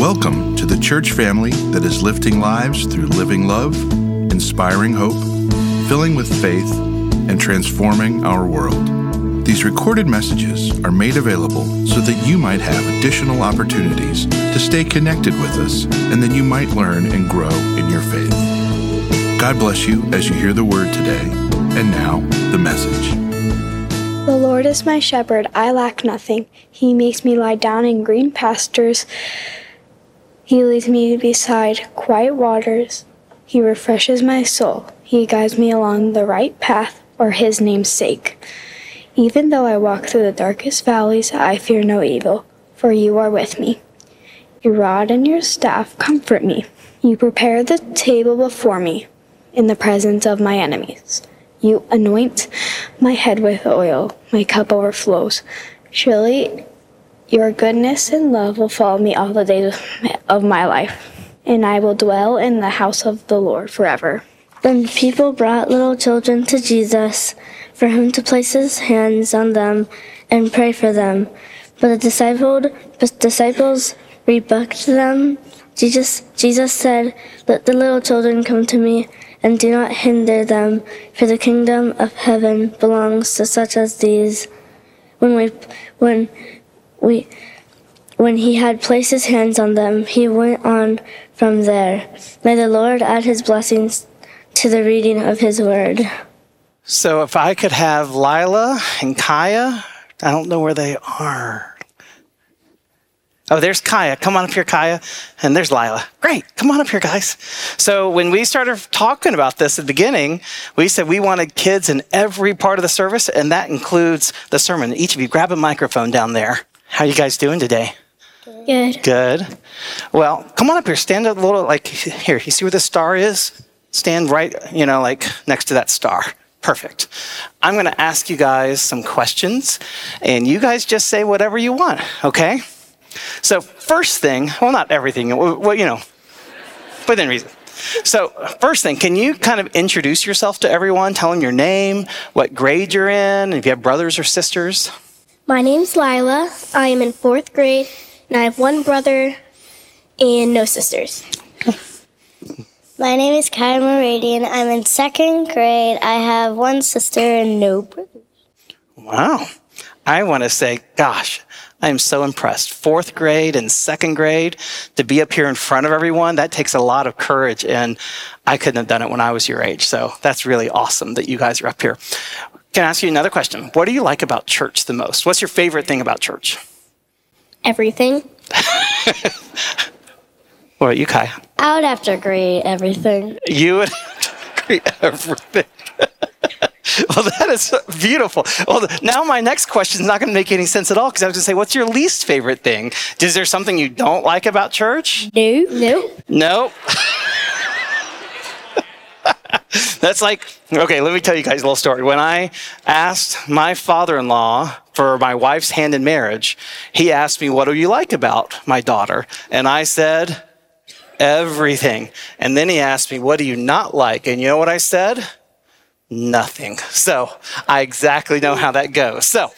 Welcome to the church family that is lifting lives through living love, inspiring hope, filling with faith, and transforming our world. These recorded messages are made available so that you might have additional opportunities to stay connected with us and that you might learn and grow in your faith. God bless you as you hear the word today. And now, the message. The Lord is my shepherd, I lack nothing. He makes me lie down in green pastures. He leads me beside quiet waters. He refreshes my soul. He guides me along the right path for his name's sake. Even though I walk through the darkest valleys, I fear no evil, for you are with me. Your rod and your staff comfort me. You prepare the table before me in the presence of my enemies. You anoint my head with oil, my cup overflows. Surely your goodness and love will follow me all the days of my life, and I will dwell in the house of the Lord forever. Then people brought little children to Jesus for him to place his hands on them and pray for them. But the disciples rebuked them. Jesus, Jesus said, Let the little children come to me, and do not hinder them, for the kingdom of heaven belongs to such as these. When we, when we, when he had placed his hands on them, he went on from there. May the Lord add his blessings to the reading of his word. So if I could have Lila and Kaya, I don't know where they are. Oh, there's Kaya. Come on up here, Kaya. And there's Lila. Great. Come on up here, guys. So when we started talking about this at the beginning, we said we wanted kids in every part of the service, and that includes the sermon. Each of you grab a microphone down there. How are you guys doing today? Good. Good. Well, come on up here. Stand a little like here. You see where the star is? Stand right, you know, like next to that star. Perfect. I'm going to ask you guys some questions, and you guys just say whatever you want, okay? So, first thing, well, not everything, well, you know, within reason. So, first thing, can you kind of introduce yourself to everyone? Tell them your name, what grade you're in, if you have brothers or sisters. My name's Lila. I am in fourth grade, and I have one brother and no sisters. My name is Kaya Meridian. I'm in second grade. I have one sister and no brothers. Wow. I want to say, gosh, I am so impressed. Fourth grade and second grade to be up here in front of everyone, that takes a lot of courage. And I couldn't have done it when I was your age. So that's really awesome that you guys are up here. Can I ask you another question? What do you like about church the most? What's your favorite thing about church? Everything. What about you, Kai? I would have to agree everything. You would agree everything. well, that is beautiful. Well, now my next question is not going to make any sense at all because I was going to say, what's your least favorite thing? Is there something you don't like about church? No. nope. No. That's like, okay, let me tell you guys a little story. When I asked my father in law for my wife's hand in marriage, he asked me, What do you like about my daughter? And I said, Everything. And then he asked me, What do you not like? And you know what I said? Nothing. So I exactly know how that goes. So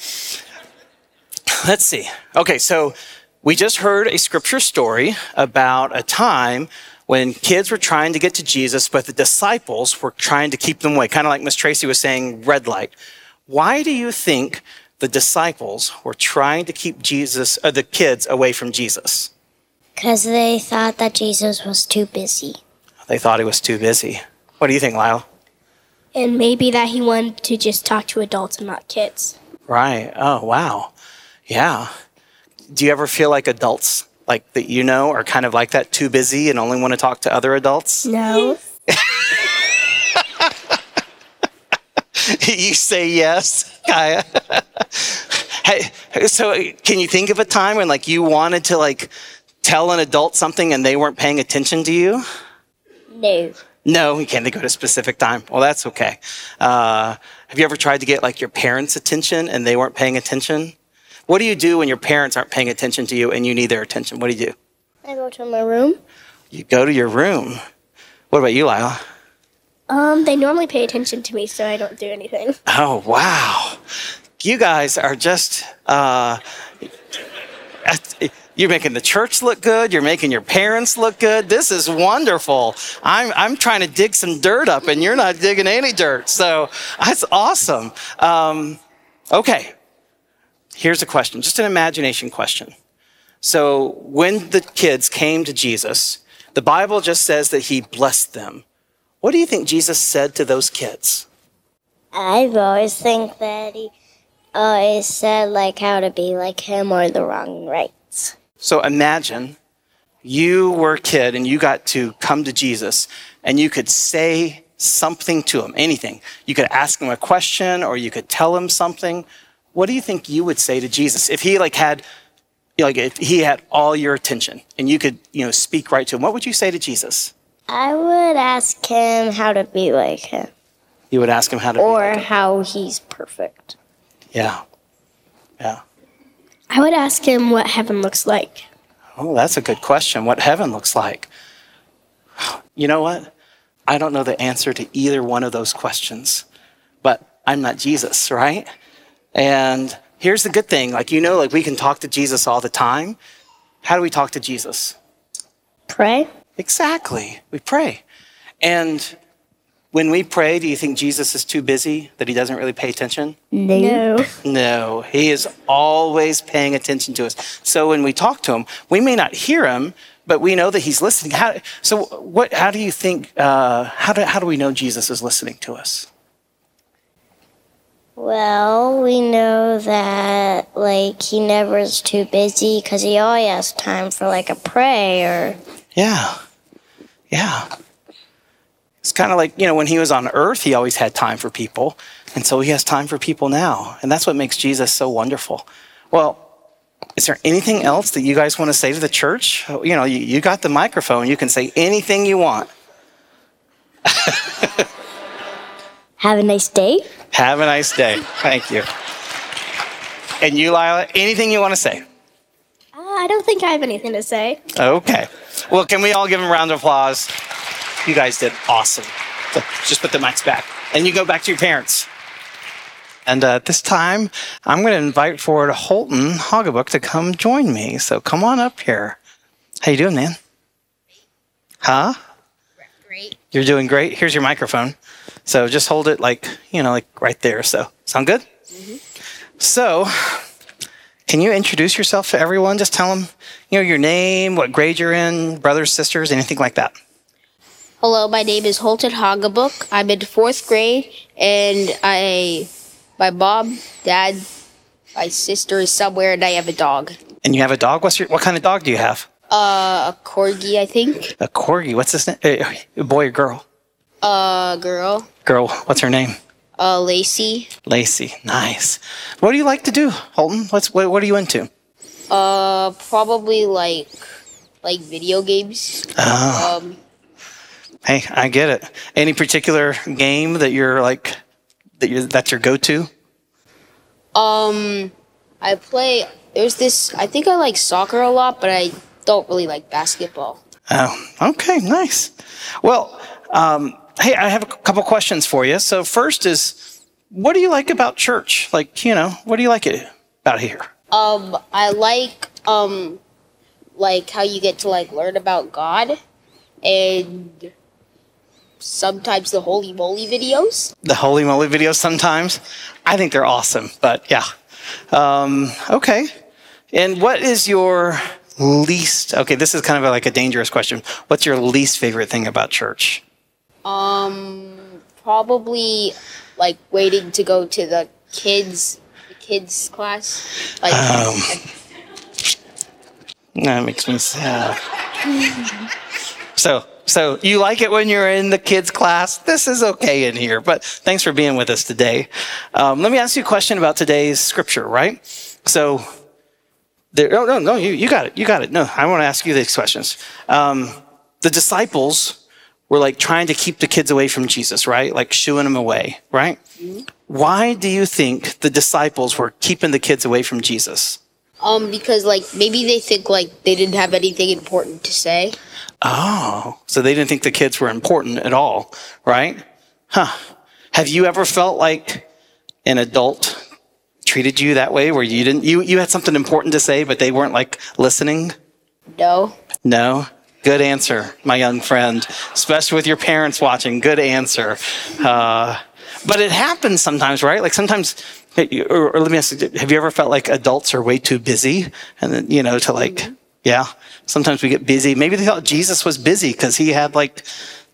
let's see. Okay, so we just heard a scripture story about a time when kids were trying to get to Jesus, but the disciples were trying to keep them away, kind of like Miss Tracy was saying, red light. Why do you think the disciples were trying to keep Jesus, uh, the kids away from Jesus? Because they thought that Jesus was too busy. They thought he was too busy. What do you think, Lyle? And maybe that he wanted to just talk to adults and not kids. Right. Oh, wow. Yeah. Do you ever feel like adults, like that you know, are kind of like that, too busy and only want to talk to other adults? No. you say yes, Kaya. hey, so can you think of a time when like you wanted to like tell an adult something and they weren't paying attention to you? No. No, you can't think of a specific time. Well, that's okay. Uh, have you ever tried to get like your parents' attention and they weren't paying attention? What do you do when your parents aren't paying attention to you and you need their attention? What do you do? I go to my room. You go to your room. What about you, Lila? Um, they normally pay attention to me, so I don't do anything. Oh, wow. You guys are just, uh, You're making the church look good. You're making your parents look good. This is wonderful. I'm, I'm trying to dig some dirt up, and you're not digging any dirt. So that's awesome. Um, okay. Here's a question, just an imagination question. So when the kids came to Jesus, the Bible just says that he blessed them. What do you think Jesus said to those kids? I've always think that he always said like how to be like him or the wrong rights. So imagine you were a kid and you got to come to Jesus and you could say something to him, anything. You could ask him a question or you could tell him something. What do you think you would say to Jesus if he like had you know, like if he had all your attention and you could, you know, speak right to him? What would you say to Jesus? I would ask him how to be like him You would ask him how to be or like how he's perfect. Yeah. Yeah. I would ask him what heaven looks like. Oh, that's a good question. What heaven looks like. You know what? I don't know the answer to either one of those questions, but I'm not Jesus, right? And here's the good thing like, you know, like we can talk to Jesus all the time. How do we talk to Jesus? Pray? Exactly. We pray. And when we pray, do you think Jesus is too busy that he doesn't really pay attention? No. No, he is always paying attention to us. So when we talk to him, we may not hear him, but we know that he's listening. How, so what, how do you think, uh, how, do, how do we know Jesus is listening to us? Well, we know that like he never is too busy because he always has time for like a prayer. Yeah. Yeah. It's kind of like, you know, when he was on earth, he always had time for people. And so he has time for people now. And that's what makes Jesus so wonderful. Well, is there anything else that you guys want to say to the church? You know, you, you got the microphone. You can say anything you want. have a nice day. Have a nice day. Thank you. And you, Lila, anything you want to say? Uh, I don't think I have anything to say. Okay. Well, can we all give them a round of applause? You guys did awesome. So just put the mics back. And you go back to your parents. And uh, at this time, I'm going to invite forward Holton Hoggabook to come join me. So come on up here. How you doing, man? Huh? Great. You're doing great. Here's your microphone. So just hold it like, you know, like right there. So sound good? So can you introduce yourself to everyone? Just tell them, you know, your name, what grade you're in, brothers, sisters, anything like that. Hello, my name is Holton Hoggabook. I'm in fourth grade, and I, my mom, dad, my sister is somewhere, and I have a dog. And you have a dog. What's your? What kind of dog do you have? Uh, a corgi, I think. A corgi. What's his name? Uh, A boy or girl? A girl. Girl. What's her name? Uh, Lacey. Lacey. Nice. What do you like to do, Holton? What's what? What are you into? Uh, probably like, like video games. Oh. Um, Hey, I get it. Any particular game that you're like that you that's your go-to? um, I play. There's this. I think I like soccer a lot, but I don't really like basketball. Oh, okay, nice. Well, um, hey, I have a couple questions for you. So first is, what do you like about church? Like, you know, what do you like it about here? Um, I like um, like how you get to like learn about God, and sometimes the holy moly videos. The holy moly videos sometimes. I think they're awesome, but yeah. Um, okay. And what is your least? Okay, this is kind of like a dangerous question. What's your least favorite thing about church? Um, probably like waiting to go to the kids the kids class. Like Um, That makes me sad. so, so you like it when you're in the kids' class? This is okay in here, but thanks for being with us today. Um, let me ask you a question about today's scripture, right? So, there, no, no, no, you, you got it, you got it. No, I want to ask you these questions. Um, the disciples were like trying to keep the kids away from Jesus, right? Like shooing them away, right? Why do you think the disciples were keeping the kids away from Jesus? um because like maybe they think like they didn't have anything important to say. Oh, so they didn't think the kids were important at all, right? Huh. Have you ever felt like an adult treated you that way where you didn't you you had something important to say but they weren't like listening? No. No. Good answer, my young friend. Especially with your parents watching. Good answer. Uh, but it happens sometimes, right? Like sometimes, or, or let me ask you, have you ever felt like adults are way too busy? And then, you know, to like, yeah, sometimes we get busy. Maybe they thought Jesus was busy because he had like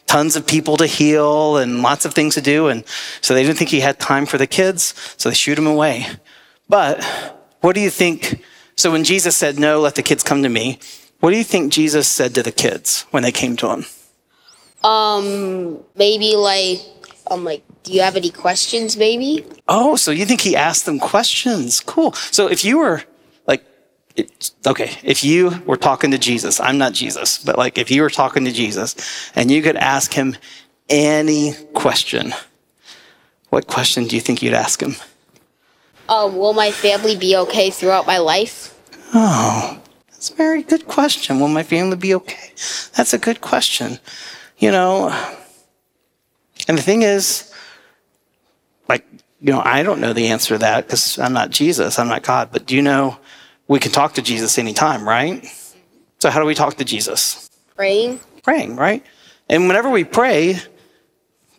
tons of people to heal and lots of things to do. And so they didn't think he had time for the kids. So they shoot him away. But what do you think? So when Jesus said, no, let the kids come to me, what do you think Jesus said to the kids when they came to him? Um, maybe like, I'm like, do you have any questions, maybe? Oh, so you think he asked them questions? Cool. So if you were like, it, okay, if you were talking to Jesus, I'm not Jesus, but like if you were talking to Jesus and you could ask him any question, what question do you think you'd ask him? Um, will my family be okay throughout my life? Oh, that's a very good question. Will my family be okay? That's a good question. You know, and the thing is, like, you know, I don't know the answer to that because I'm not Jesus, I'm not God. But do you know we can talk to Jesus anytime, right? So, how do we talk to Jesus? Praying. Praying, right? And whenever we pray,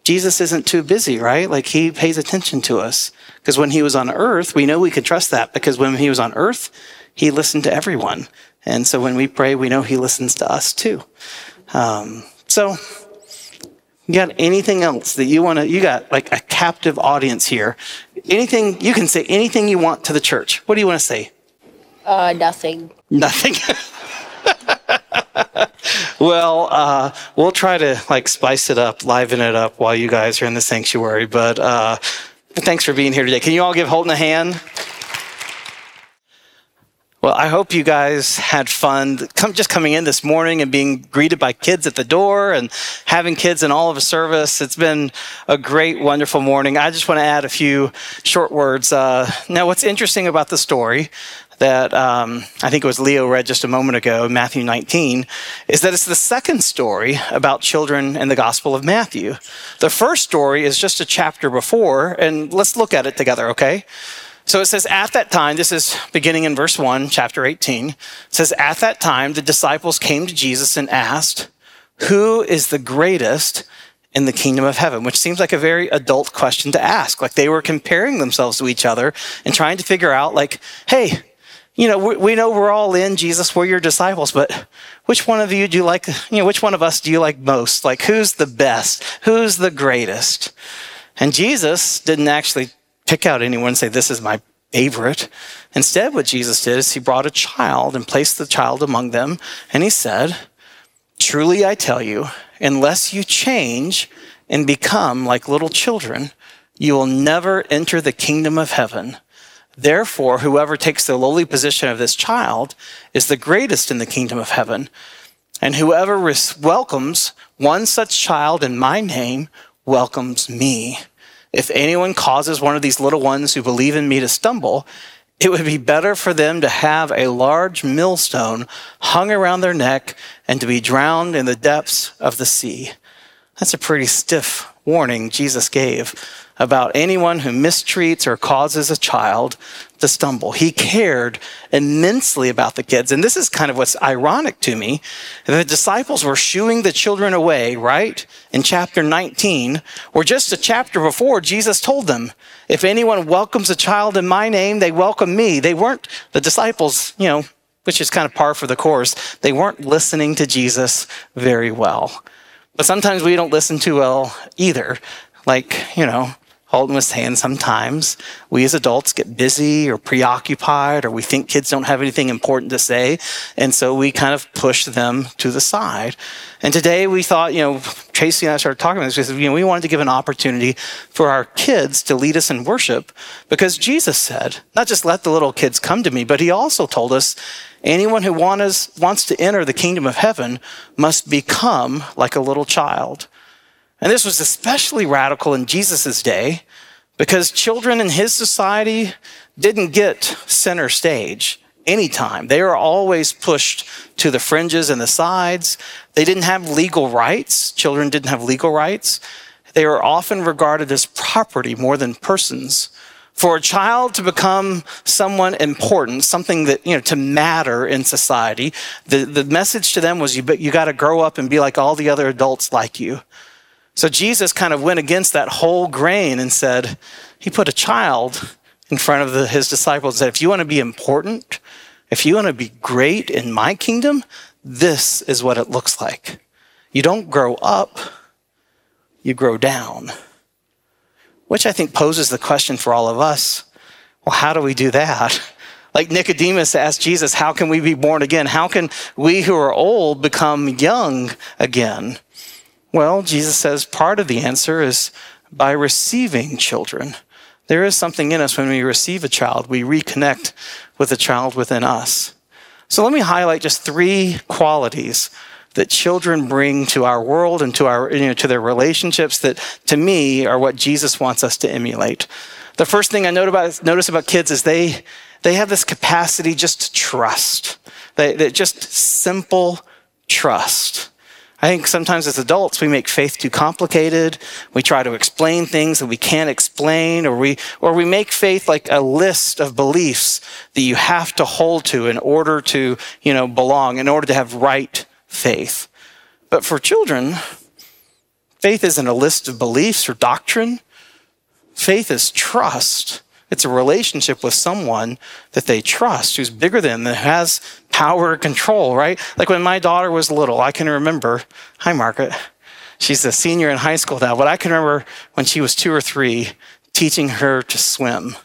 Jesus isn't too busy, right? Like he pays attention to us. Because when he was on earth, we know we could trust that because when he was on earth, he listened to everyone. And so when we pray, we know He listens to us too. Um, so, you got anything else that you want to? You got like a captive audience here. Anything you can say anything you want to the church. What do you want to say? Uh, nothing. Nothing. well, uh, we'll try to like spice it up, liven it up while you guys are in the sanctuary. But uh, thanks for being here today. Can you all give Holton a hand? Well, I hope you guys had fun come, just coming in this morning and being greeted by kids at the door and having kids in all of a service. It's been a great, wonderful morning. I just want to add a few short words. Uh, now, what's interesting about the story that um, I think it was Leo read just a moment ago, Matthew 19, is that it's the second story about children in the Gospel of Matthew. The first story is just a chapter before, and let's look at it together, okay? So it says, at that time, this is beginning in verse 1, chapter 18. It says, At that time, the disciples came to Jesus and asked, Who is the greatest in the kingdom of heaven? Which seems like a very adult question to ask. Like they were comparing themselves to each other and trying to figure out, like, hey, you know, we, we know we're all in Jesus, we're your disciples, but which one of you do you like, you know, which one of us do you like most? Like, who's the best? Who's the greatest? And Jesus didn't actually pick out anyone and say, This is my favorite. Instead, what Jesus did is he brought a child and placed the child among them. And he said, Truly I tell you, unless you change and become like little children, you will never enter the kingdom of heaven. Therefore, whoever takes the lowly position of this child is the greatest in the kingdom of heaven. And whoever welcomes one such child in my name welcomes me. If anyone causes one of these little ones who believe in me to stumble, it would be better for them to have a large millstone hung around their neck and to be drowned in the depths of the sea. That's a pretty stiff warning Jesus gave about anyone who mistreats or causes a child to stumble. He cared immensely about the kids. And this is kind of what's ironic to me. The disciples were shooing the children away, right? In chapter 19, or just a chapter before, Jesus told them, if anyone welcomes a child in my name, they welcome me. They weren't, the disciples, you know, which is kind of par for the course, they weren't listening to Jesus very well. But sometimes we don't listen too well either. Like, you know, Holton was saying sometimes we as adults get busy or preoccupied or we think kids don't have anything important to say. And so we kind of push them to the side. And today we thought, you know, Tracy and I started talking about this because, you know, we wanted to give an opportunity for our kids to lead us in worship because Jesus said, not just let the little kids come to me, but he also told us anyone who wants to enter the kingdom of heaven must become like a little child. And this was especially radical in Jesus' day because children in his society didn't get center stage anytime. They were always pushed to the fringes and the sides. They didn't have legal rights. Children didn't have legal rights. They were often regarded as property more than persons. For a child to become someone important, something that, you know, to matter in society, the, the message to them was you, you got to grow up and be like all the other adults like you. So Jesus kind of went against that whole grain and said, he put a child in front of the, his disciples and said, if you want to be important, if you want to be great in my kingdom, this is what it looks like. You don't grow up, you grow down which I think poses the question for all of us well, how do we do that? Like Nicodemus asked Jesus, How can we be born again? How can we who are old become young again? Well, Jesus says part of the answer is by receiving children. There is something in us when we receive a child, we reconnect with the child within us. So let me highlight just three qualities that children bring to our world and to our you know, to their relationships that to me are what Jesus wants us to emulate. The first thing I note about, notice about kids is they they have this capacity just to trust. They, they just simple trust. I think sometimes as adults we make faith too complicated. We try to explain things that we can't explain, or we or we make faith like a list of beliefs that you have to hold to in order to you know belong, in order to have right faith. But for children, faith isn't a list of beliefs or doctrine. Faith is trust. It's a relationship with someone that they trust, who's bigger than them, that has power control, right? Like when my daughter was little, I can remember, hi, Margaret. She's a senior in high school now, but I can remember when she was two or three teaching her to swim.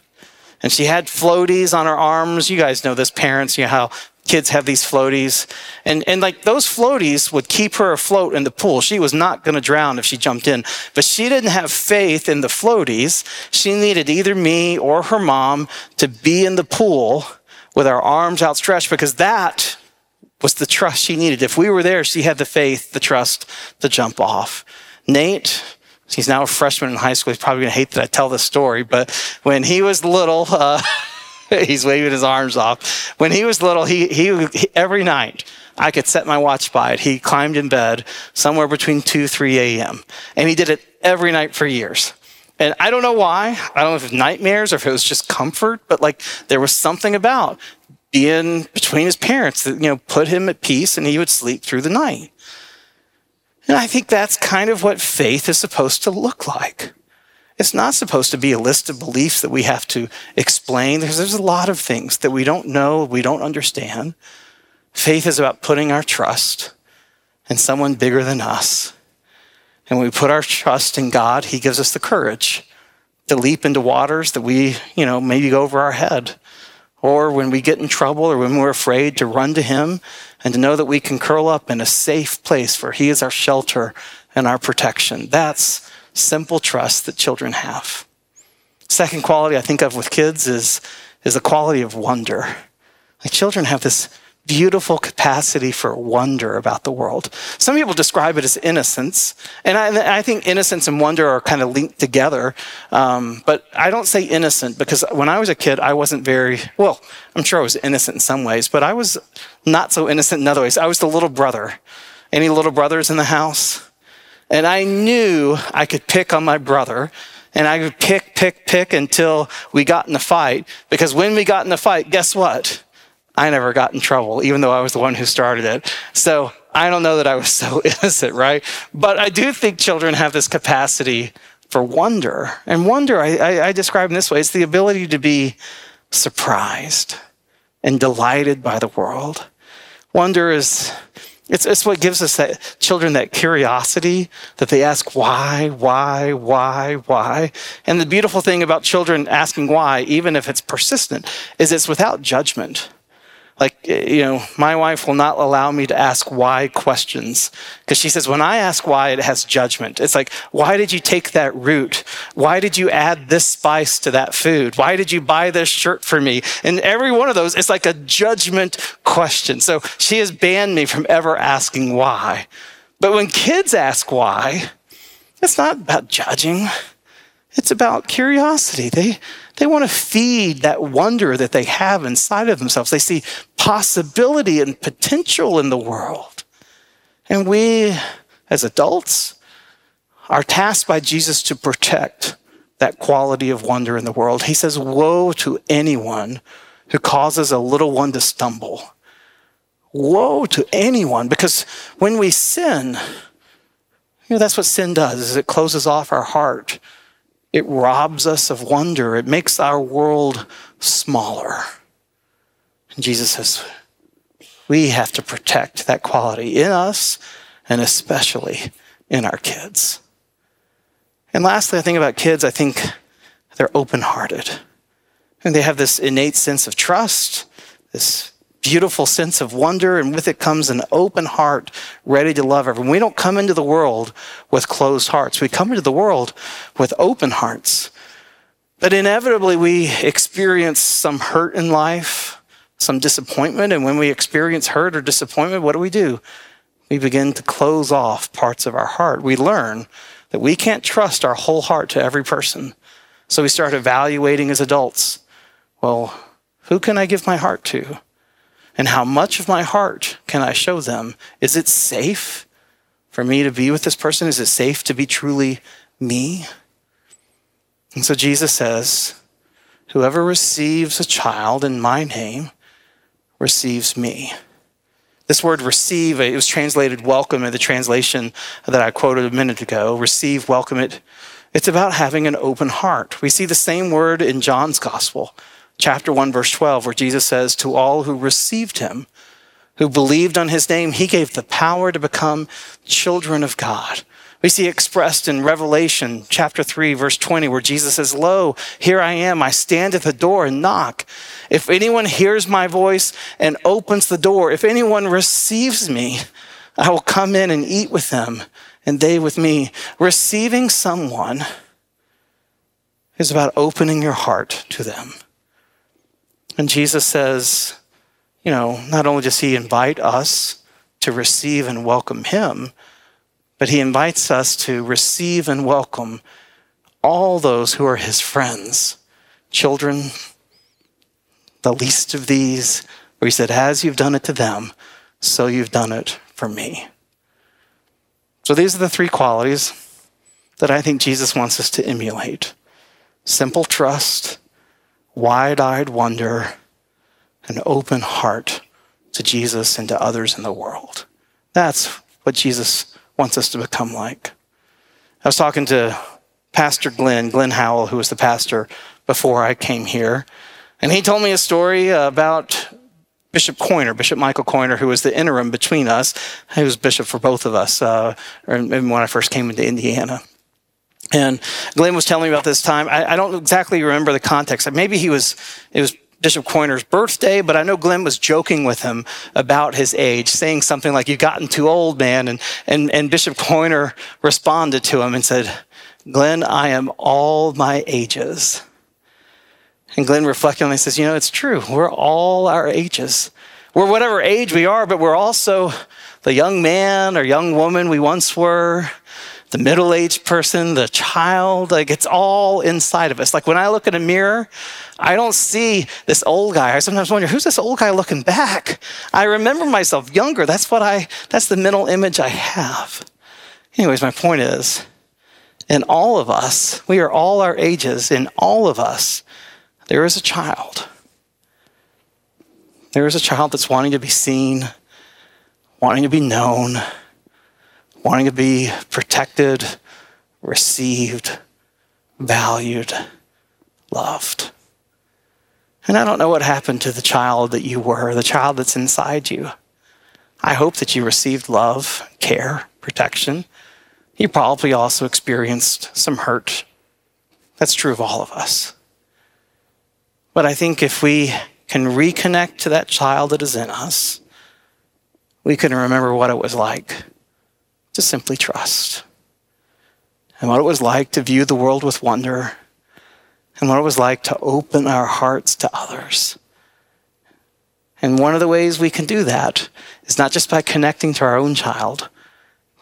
And she had floaties on her arms. You guys know this, parents, you know how kids have these floaties. And, and like those floaties would keep her afloat in the pool. She was not going to drown if she jumped in. But she didn't have faith in the floaties. She needed either me or her mom to be in the pool with our arms outstretched because that was the trust she needed. If we were there, she had the faith, the trust to jump off. Nate, he's now a freshman in high school. He's probably going to hate that I tell this story, but when he was little, uh, He's waving his arms off. When he was little, he, he, he, every night I could set my watch by it. He climbed in bed somewhere between 2, 3 a.m. And he did it every night for years. And I don't know why. I don't know if it was nightmares or if it was just comfort, but like there was something about being between his parents that, you know, put him at peace and he would sleep through the night. And I think that's kind of what faith is supposed to look like. It's not supposed to be a list of beliefs that we have to explain because there's a lot of things that we don't know, we don't understand. Faith is about putting our trust in someone bigger than us. And we put our trust in God, He gives us the courage to leap into waters that we, you know, maybe go over our head. Or when we get in trouble or when we're afraid to run to Him and to know that we can curl up in a safe place for He is our shelter and our protection. That's simple trust that children have. Second quality I think of with kids is, is the quality of wonder. Like children have this beautiful capacity for wonder about the world. Some people describe it as innocence, and I, I think innocence and wonder are kind of linked together. Um, but I don't say innocent because when I was a kid, I wasn't very well. I'm sure I was innocent in some ways, but I was not so innocent in other ways. I was the little brother. Any little brothers in the house? And I knew I could pick on my brother and I would pick, pick, pick until we got in a fight. Because when we got in a fight, guess what? I never got in trouble, even though I was the one who started it. So I don't know that I was so innocent, right? But I do think children have this capacity for wonder. And wonder, I, I, I describe in this way it's the ability to be surprised and delighted by the world. Wonder is it's, it's what gives us that children that curiosity that they ask why, why, why, why. And the beautiful thing about children asking why, even if it's persistent, is it's without judgment. Like, eh, you know, my wife will not allow me to ask why questions because she says, when I ask why, it has judgment. It's like, why did you take that route? Why did you add this spice to that food? Why did you buy this shirt for me? And every one of those is like a judgment question. So she has banned me from ever asking why. But when kids ask why, it's not about judging. It's about curiosity. They, they want to feed that wonder that they have inside of themselves. They see possibility and potential in the world. And we, as adults, are tasked by Jesus to protect that quality of wonder in the world. He says, Woe to anyone who causes a little one to stumble. Woe to anyone, because when we sin, you know, that's what sin does, is it closes off our heart. It robs us of wonder. It makes our world smaller. And Jesus says, we have to protect that quality in us and especially in our kids. And lastly, I think about kids, I think they're open hearted. And they have this innate sense of trust, this beautiful sense of wonder, and with it comes an open heart ready to love everyone. We don't come into the world with closed hearts, we come into the world with open hearts. But inevitably, we experience some hurt in life, some disappointment. And when we experience hurt or disappointment, what do we do? We begin to close off parts of our heart. We learn that we can't trust our whole heart to every person. So we start evaluating as adults well, who can I give my heart to? And how much of my heart can I show them? Is it safe for me to be with this person? Is it safe to be truly me? And so Jesus says, Whoever receives a child in my name receives me. This word receive, it was translated welcome in the translation that I quoted a minute ago. Receive, welcome it. It's about having an open heart. We see the same word in John's gospel, chapter 1, verse 12, where Jesus says, To all who received him, who believed on his name, he gave the power to become children of God. We see expressed in Revelation chapter 3, verse 20, where Jesus says, Lo, here I am. I stand at the door and knock. If anyone hears my voice and opens the door, if anyone receives me, I will come in and eat with them and they with me. Receiving someone is about opening your heart to them. And Jesus says, you know, not only does he invite us to receive and welcome him, but he invites us to receive and welcome all those who are his friends, children, the least of these, where he said, As you've done it to them, so you've done it for me. So these are the three qualities that I think Jesus wants us to emulate simple trust, wide eyed wonder, an open heart to Jesus and to others in the world. That's what Jesus wants us to become like. I was talking to Pastor Glenn, Glenn Howell, who was the pastor before I came here, and he told me a story about Bishop Coyner, Bishop Michael Coyner, who was the interim between us. He was bishop for both of us uh, when I first came into Indiana. And Glenn was telling me about this time. I, I, don't exactly remember the context. Maybe he was, it was Bishop Coyner's birthday, but I know Glenn was joking with him about his age, saying something like, You've gotten too old, man. And, and, and Bishop Coyner responded to him and said, Glenn, I am all my ages. And Glenn reflected on it and says, You know, it's true. We're all our ages. We're whatever age we are, but we're also the young man or young woman we once were the middle aged person, the child, like it's all inside of us. Like when I look in a mirror, I don't see this old guy. I sometimes wonder, who's this old guy looking back? I remember myself younger. That's what I, that's the mental image I have. Anyways, my point is, in all of us, we are all our ages, in all of us, there is a child. There is a child that's wanting to be seen, wanting to be known wanting to be protected, received, valued, loved. And I don't know what happened to the child that you were, the child that's inside you. I hope that you received love, care, protection. You probably also experienced some hurt. That's true of all of us. But I think if we can reconnect to that child that is in us, we can remember what it was like to simply trust. And what it was like to view the world with wonder, and what it was like to open our hearts to others. And one of the ways we can do that is not just by connecting to our own child,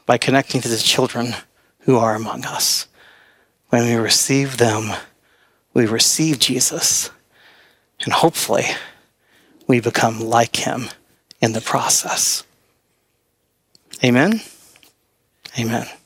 by connecting to the children who are among us. When we receive them, we receive Jesus, and hopefully we become like him in the process. Amen. Amen.